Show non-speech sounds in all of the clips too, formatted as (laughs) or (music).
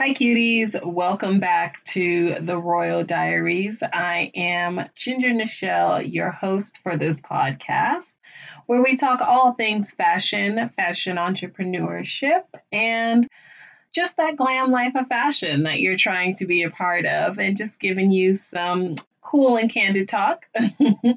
Hi, cuties. Welcome back to the Royal Diaries. I am Ginger Nichelle, your host for this podcast, where we talk all things fashion, fashion entrepreneurship, and just that glam life of fashion that you're trying to be a part of, and just giving you some cool and candid talk,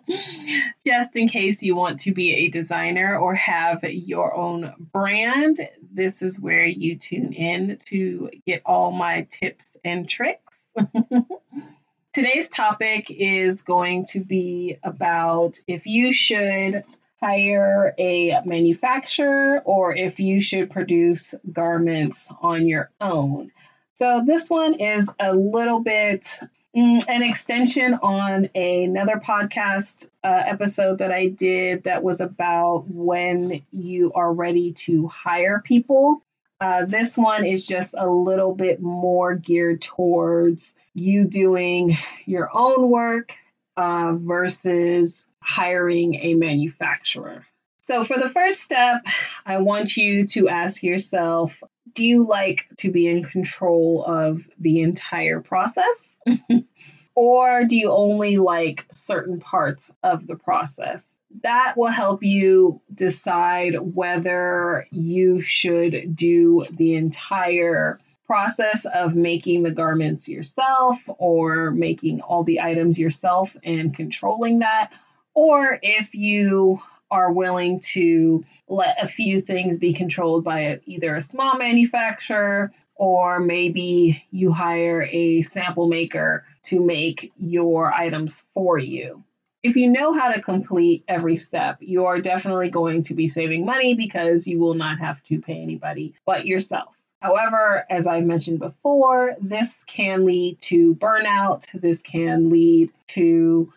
(laughs) just in case you want to be a designer or have your own brand. This is where you tune in to get all my tips and tricks. (laughs) Today's topic is going to be about if you should hire a manufacturer or if you should produce garments on your own. So, this one is a little bit an extension on another podcast uh, episode that I did that was about when you are ready to hire people. Uh, this one is just a little bit more geared towards you doing your own work uh, versus hiring a manufacturer. So, for the first step, I want you to ask yourself do you like to be in control of the entire process? (laughs) or do you only like certain parts of the process? That will help you decide whether you should do the entire process of making the garments yourself or making all the items yourself and controlling that, or if you are willing to let a few things be controlled by either a small manufacturer or maybe you hire a sample maker to make your items for you. If you know how to complete every step, you are definitely going to be saving money because you will not have to pay anybody but yourself. However, as I mentioned before, this can lead to burnout. This can lead to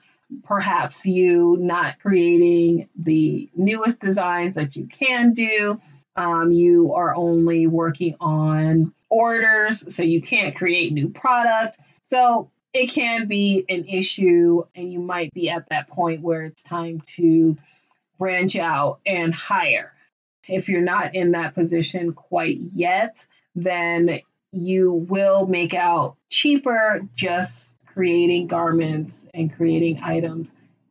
perhaps you not creating the newest designs that you can do. Um, you are only working on orders, so you can't create new product. So it can be an issue, and you might be at that point where it's time to branch out and hire. If you're not in that position quite yet, then you will make out cheaper just creating garments and creating items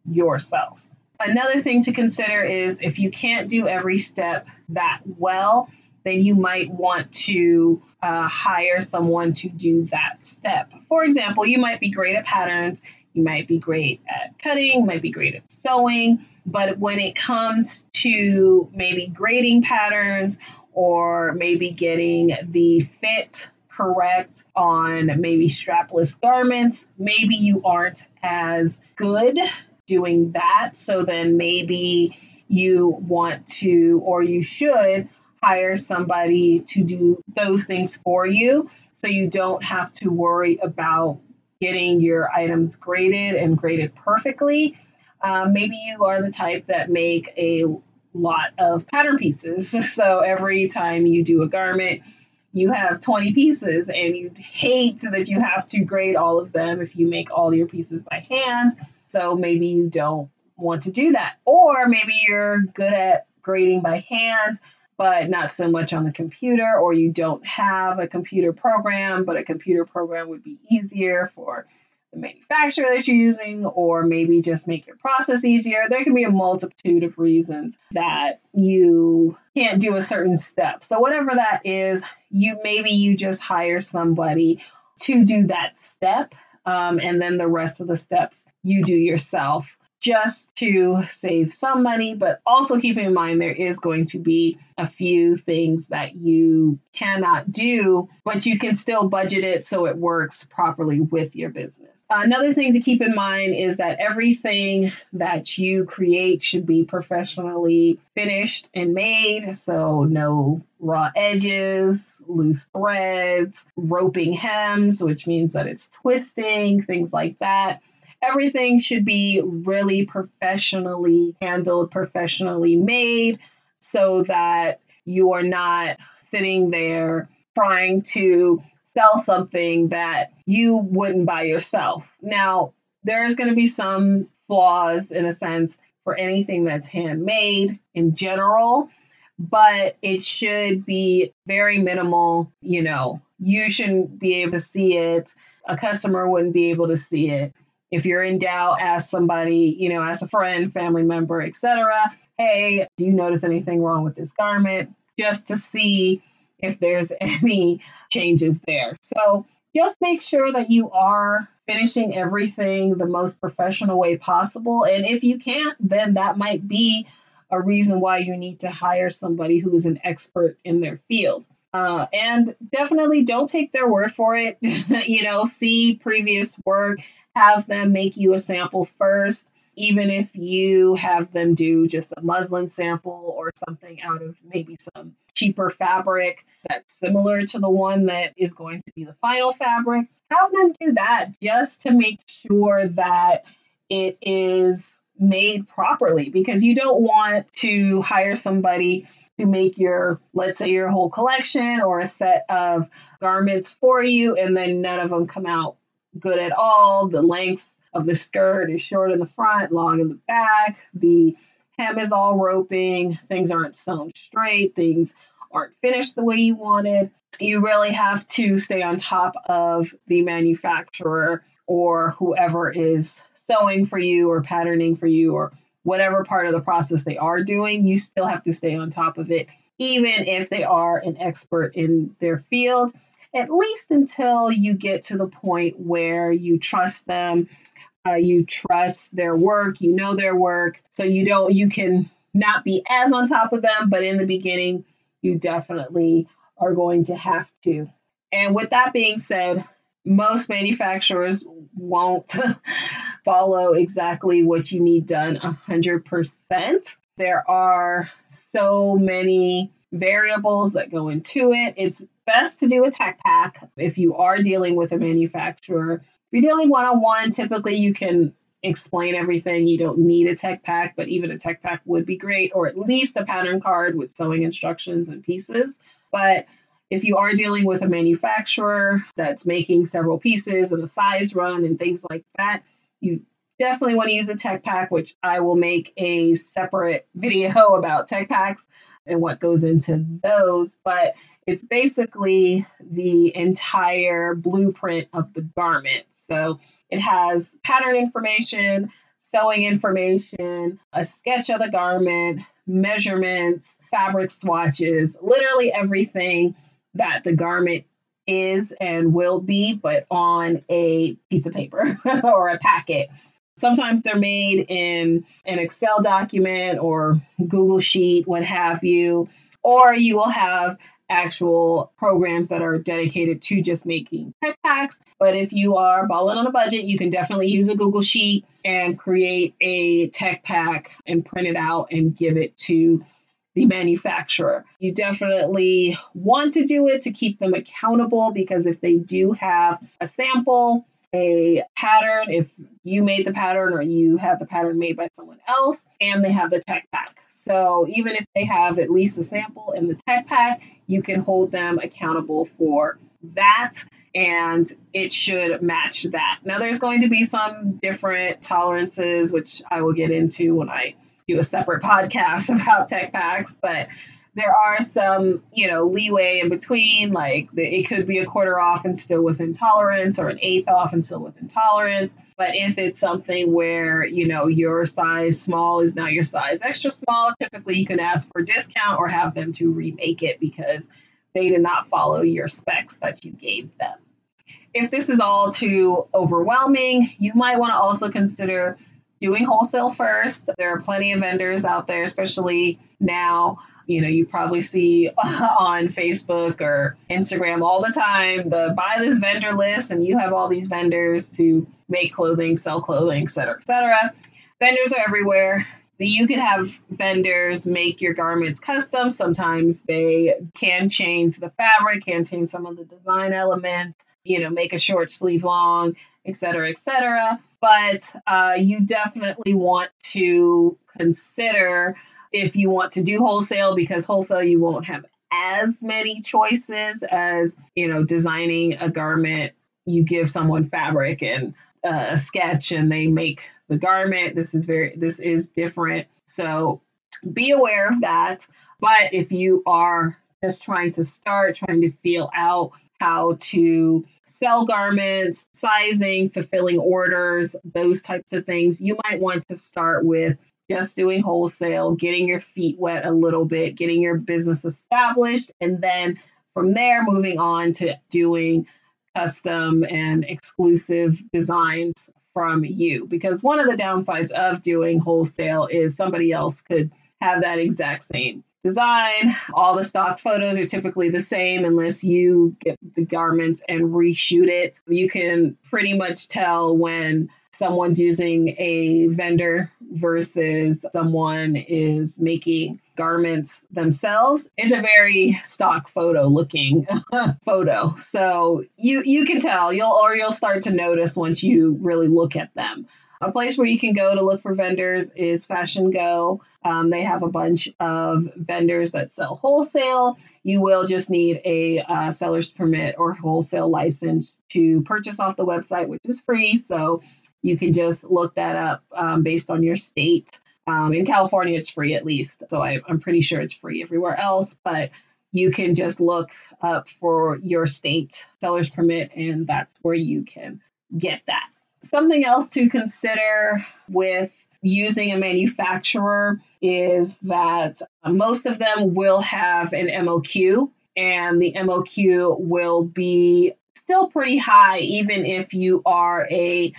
yourself. Another thing to consider is if you can't do every step that well, then you might want to uh, hire someone to do that step. For example, you might be great at patterns, you might be great at cutting, might be great at sewing, but when it comes to maybe grading patterns or maybe getting the fit correct on maybe strapless garments, maybe you aren't as good doing that. So then maybe you want to or you should hire somebody to do those things for you so you don't have to worry about getting your items graded and graded perfectly. Um, maybe you are the type that make a lot of pattern pieces. (laughs) So every time you do a garment, you have 20 pieces and you hate that you have to grade all of them if you make all your pieces by hand. So maybe you don't want to do that. Or maybe you're good at grading by hand, but not so much on the computer, or you don't have a computer program, but a computer program would be easier for the manufacturer that you're using, or maybe just make your process easier. There can be a multitude of reasons that you can't do a certain step. So, whatever that is, you maybe you just hire somebody to do that step, um, and then the rest of the steps you do yourself just to save some money, but also keep in mind there is going to be a few things that you cannot do, but you can still budget it so it works properly with your business. Uh, another thing to keep in mind is that everything that you create should be professionally finished and made. So, no raw edges, loose threads, roping hems, which means that it's twisting, things like that everything should be really professionally handled, professionally made, so that you are not sitting there trying to sell something that you wouldn't buy yourself. Now, there is going to be some flaws in a sense for anything that's handmade in general, but it should be very minimal, you know, you shouldn't be able to see it. A customer wouldn't be able to see it. If you're in doubt, ask somebody, you know, ask a friend, family member, etc. Hey, do you notice anything wrong with this garment? Just to see if there's (laughs) any changes there. So just make sure that you are finishing everything the most professional way possible. And if you can't, then that might be a reason why you need to hire somebody who is an expert in their field. Uh, and definitely don't take their word for it. (laughs) you know, see previous work, have them make you a sample first, even if you have them do just a muslin sample or something out of maybe some cheaper fabric that's similar to the one that is going to be the final fabric. Have them do that just to make sure that it is made properly because you don't want to hire somebody to make your, let's say, your whole collection or a set of garments for you, and then none of them come out good at all. The length of the skirt is short in the front, long in the back. The hem is all roping. Things aren't sewn straight. Things aren't finished the way you wanted. You really have to stay on top of the manufacturer or whoever is sewing for you or patterning for you or whatever part of the process they are doing, you still have to stay on top of it, even if they are an expert in their field, at least until you get to the point where you trust them, uh, you trust their work, you know their work, so you don't, you can not be as on top of them, but in the beginning, you definitely are going to have to. And with that being said, most manufacturers won't (laughs) follow exactly what you need done 100%. There are so many variables that go into it. It's best to do a tech pack if you are dealing with a manufacturer. You're dealing one on one, typically you can explain everything. You don't need a tech pack, but even a tech pack would be great, or at least a pattern card with sewing instructions and pieces. But if you are dealing with a manufacturer that's making several pieces and a size run and things like that, you definitely want to use a tech pack, which I will make a separate video (laughs) about tech packs and what goes into those. But it's basically the entire blueprint of the garment. So it has pattern information, sewing information, a sketch of the garment, measurements, fabric swatches, literally everything that the garment is and will be, but on a piece of paper (laughs) or a packet. Sometimes they're made in an Excel document or Google Sheet, what have you, or you will have actual programs that are dedicated to just making tech packs. But if you are balling on a budget, you can definitely use a Google Sheet and create a tech pack and print it out and give it to the manufacturer. You definitely want to do it to keep them accountable because if they do have a sample, a pattern, if you made the pattern or you have the pattern made by someone else, and they have the tech pack. So even if they have at least the sample in the tech pack, you can hold them accountable for that and it should match that. Now, there's going to be some different tolerances, which I will get into when I do a separate podcast (laughs) about tech packs, but there are some, you know, leeway in between. Like it could be a quarter off and still within tolerance, or an eighth off and still within tolerance. But if it's something where, you know, your size small is now your size extra small, typically you can ask for a discount or have them to remake it because they did not follow your specs that you gave them. If this is all too overwhelming, you might want to also consider doing wholesale first. There are plenty of vendors out there, especially now. You know, you probably see (laughs) on Facebook or Instagram all the time the buy this vendor list, and you have all these vendors to make clothing, sell clothing, et cetera, et cetera. Vendors are everywhere. You can have vendors make your garments custom. Sometimes they can change the fabric, can change some of the design elements, you know, make a short sleeve long, et cetera, et cetera but uh, you definitely want to consider if you want to do wholesale because wholesale you won't have as many choices as you know designing a garment. You give someone fabric and uh, a sketch and they make the garment. This is very this is different. So be aware of that. But if you are just trying to start trying to feel out how to sell garments, sizing, fulfilling orders, those types of things, you might want to start with just doing wholesale, getting your feet wet a little bit, getting your business established, and then from there, moving on to doing custom and exclusive designs from you. Because one of the downsides of doing wholesale is somebody else could have that exact same design. All the stock photos are typically the same unless you get the garments and reshoot it. You can pretty much tell when someone's using a vendor versus someone is making garments themselves. It's a very stock photo looking (laughs) photo. So you you can tell you'll or you'll start to notice once you really look at them. A place where you can go to look for vendors is Fashion Go. Um, they have a bunch of vendors that sell wholesale. You will just need a uh, seller's permit or wholesale license to purchase off the website, which is free. So you can just look that up um, based on your state. Um, in California, it's free at least. So I, I'm pretty sure it's free everywhere else, but you can just look up for your state seller's permit, and that's where you can get that. Something else to consider with using a manufacturer is that most of them will have an MOQ, and the MOQ will be still pretty high, even if you are a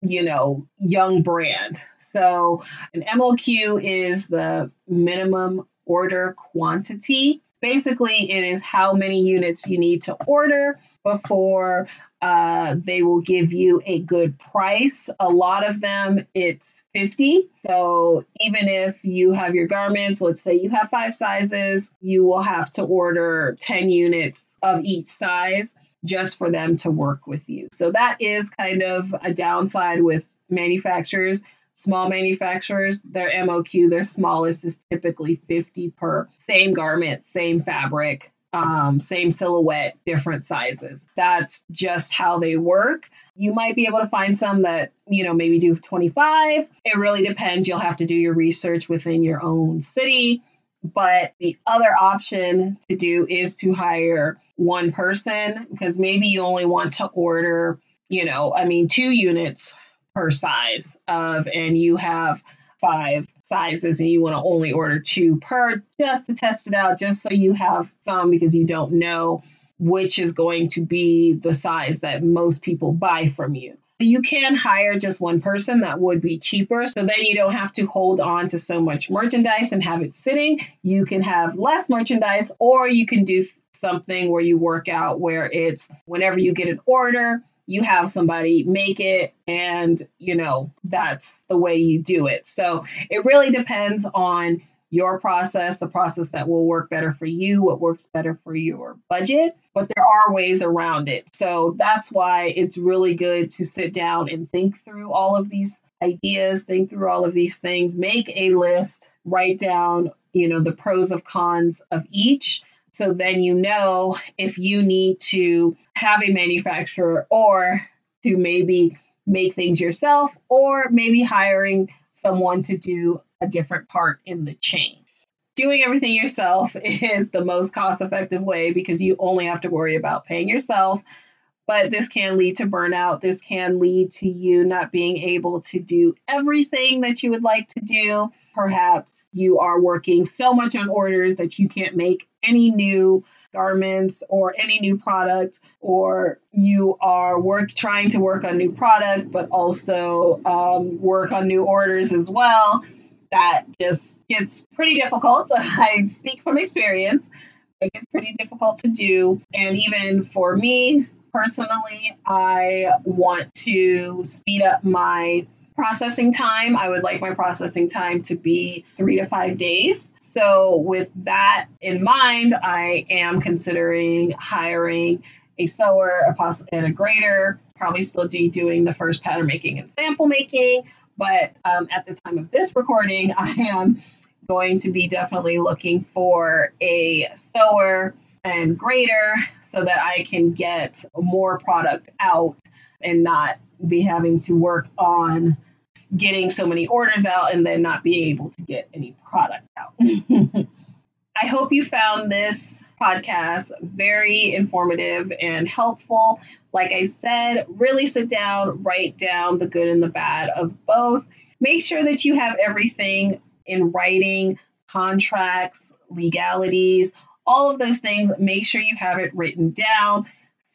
you know young brand. So an MOQ is the minimum order quantity. Basically, it is how many units you need to order before uh, they will give you a good price. A lot of them, it's 50. So even if you have your garments, let's say you have five sizes, you will have to order 10 units of each size just for them to work with you. So that is kind of a downside with manufacturers. Small manufacturers, their MOQ, their smallest is typically 50 per same garment, same fabric, um, same silhouette, different sizes. That's just how they work. You might be able to find some that, you know, maybe do 25. It really depends. You'll have to do your research within your own city. But the other option to do is to hire one person because maybe you only want to order, you know, I mean, two units per size of, and you have five sizes and you want to only order two per just to test it out, just so you have some because you don't know which is going to be the size that most people buy from you. You can hire just one person, that would be cheaper. So then you don't have to hold on to so much merchandise and have it sitting. You can have less merchandise, or you can do something where you work out where it's whenever you get an order, you have somebody make it and you know that's the way you do it so it really depends on your process the process that will work better for you what works better for your budget. But there are ways around it. So that's why it's really good to sit down and think through all of these ideas think through all of these things make a list write down you know the pros of cons of each. So then you know if you need to have a manufacturer or to maybe make things yourself or maybe hiring someone to do a different part in the chain. Doing everything yourself (laughs) is the most cost effective way because you only have to worry about paying yourself. But this can lead to burnout. This can lead to you not being able to do everything that you would like to do. Perhaps you are working so much on orders that you can't make any new garments or any new product or you are work trying to work on new product but also um, work on new orders as well that just gets pretty difficult. (laughs) I speak from experience it gets pretty difficult to do. And even for me personally i want to speed up my processing time. I would like my processing time to be three to five days. So, with that in mind, I am considering hiring a sewer, a poss- and a grader. Probably still be doing the first pattern making and sample making, but um, at the time of this recording, (laughs) I am going to be definitely looking for a sewer and grader so that I can get more product out and not be having to work on getting so many orders out and then not being able to get any product out. (laughs) I hope you found this podcast very informative and helpful. Like I said, really sit down, write down the good and the bad of both. Make sure that you have everything in writing, contracts, legalities, all of those things. Make sure you have it written down,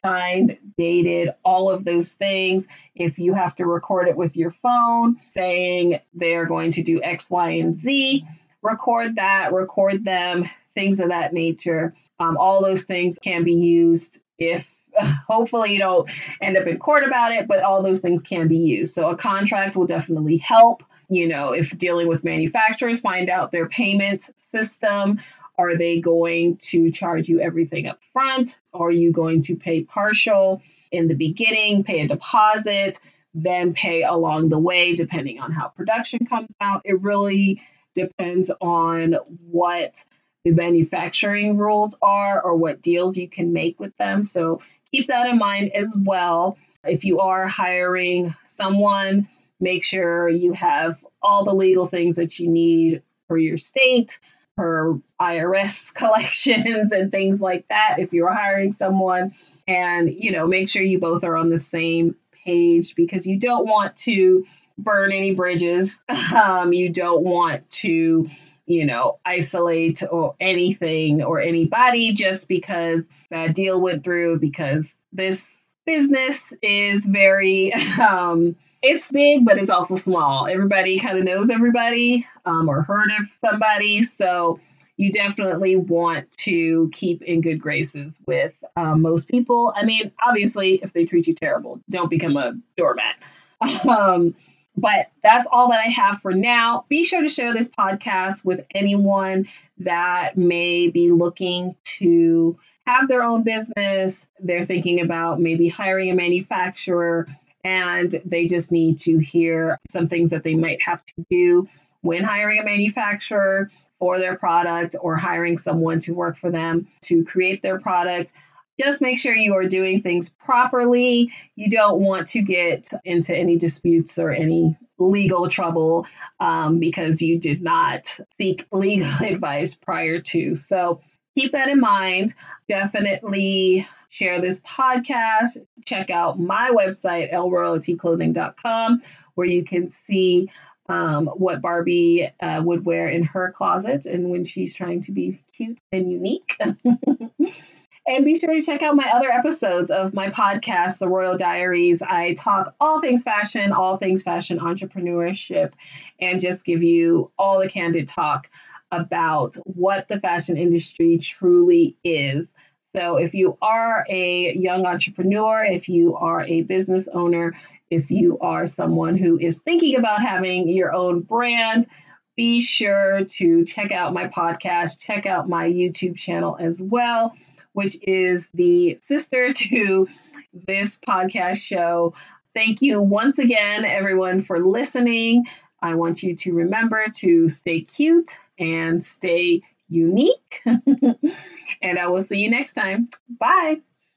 signed, dated, all of those things. If you have to record it with your phone saying they're going to do X, Y, and Z, record that, record them, things of that nature. Um, all those things can be used if (laughs) hopefully you don't end up in court about it, but all those things can be used. So a contract will definitely help. You know, if dealing with manufacturers, find out their payment system. Are they going to charge you everything up front? Are you going to pay partial in the beginning, pay a deposit, then pay along the way, depending on how production comes out? It really depends on what the manufacturing rules are or what deals you can make with them. So keep that in mind as well. If you are hiring someone, make sure you have all the legal things that you need for your state, for IRS (laughs) collections and things like that. If you're hiring someone, and you know, make sure you both are on the same page because you don't want to burn any bridges. (laughs) Um, you don't want to, you know, isolate or anything or anybody just because that deal went through because this business is very (laughs) um it's big but it's also small. Everybody kind of knows everybody um, or heard of somebody so you definitely want to keep in good graces with um, most people. I mean obviously if they treat you terrible don't become a doormat. (laughs) Um, but that's all that I have for now. Be sure to share this podcast with anyone that may be looking to have their own business. They're thinking about maybe hiring a manufacturer and they just need to hear some things that they might have to do when hiring a manufacturer for their product or hiring someone to work for them to create their product just make sure you are doing things properly. You don't want to get into any disputes or any legal trouble um, because you did not seek (laughs) legal advice prior to. So keep that in mind. Definitely share this podcast. Check out my website, lroyaltyclothing.com, where you can see um, what Barbie uh, would wear in her closet and when she's trying to be cute and unique. (laughs) And be sure to check out my other episodes of my podcast, The Royal Diaries. I talk all things fashion, all things fashion entrepreneurship, and just give you all the candid talk about what the fashion industry truly is. So, if you are a young entrepreneur, if you are a business owner, if you are someone who is thinking about having your own brand, be sure to check out my podcast, check out my YouTube channel as well which is the sister (laughs) to this podcast show. Thank you once again, everyone, for listening. I want you to remember to stay cute and stay unique. (laughs) and I will see you next time. Bye.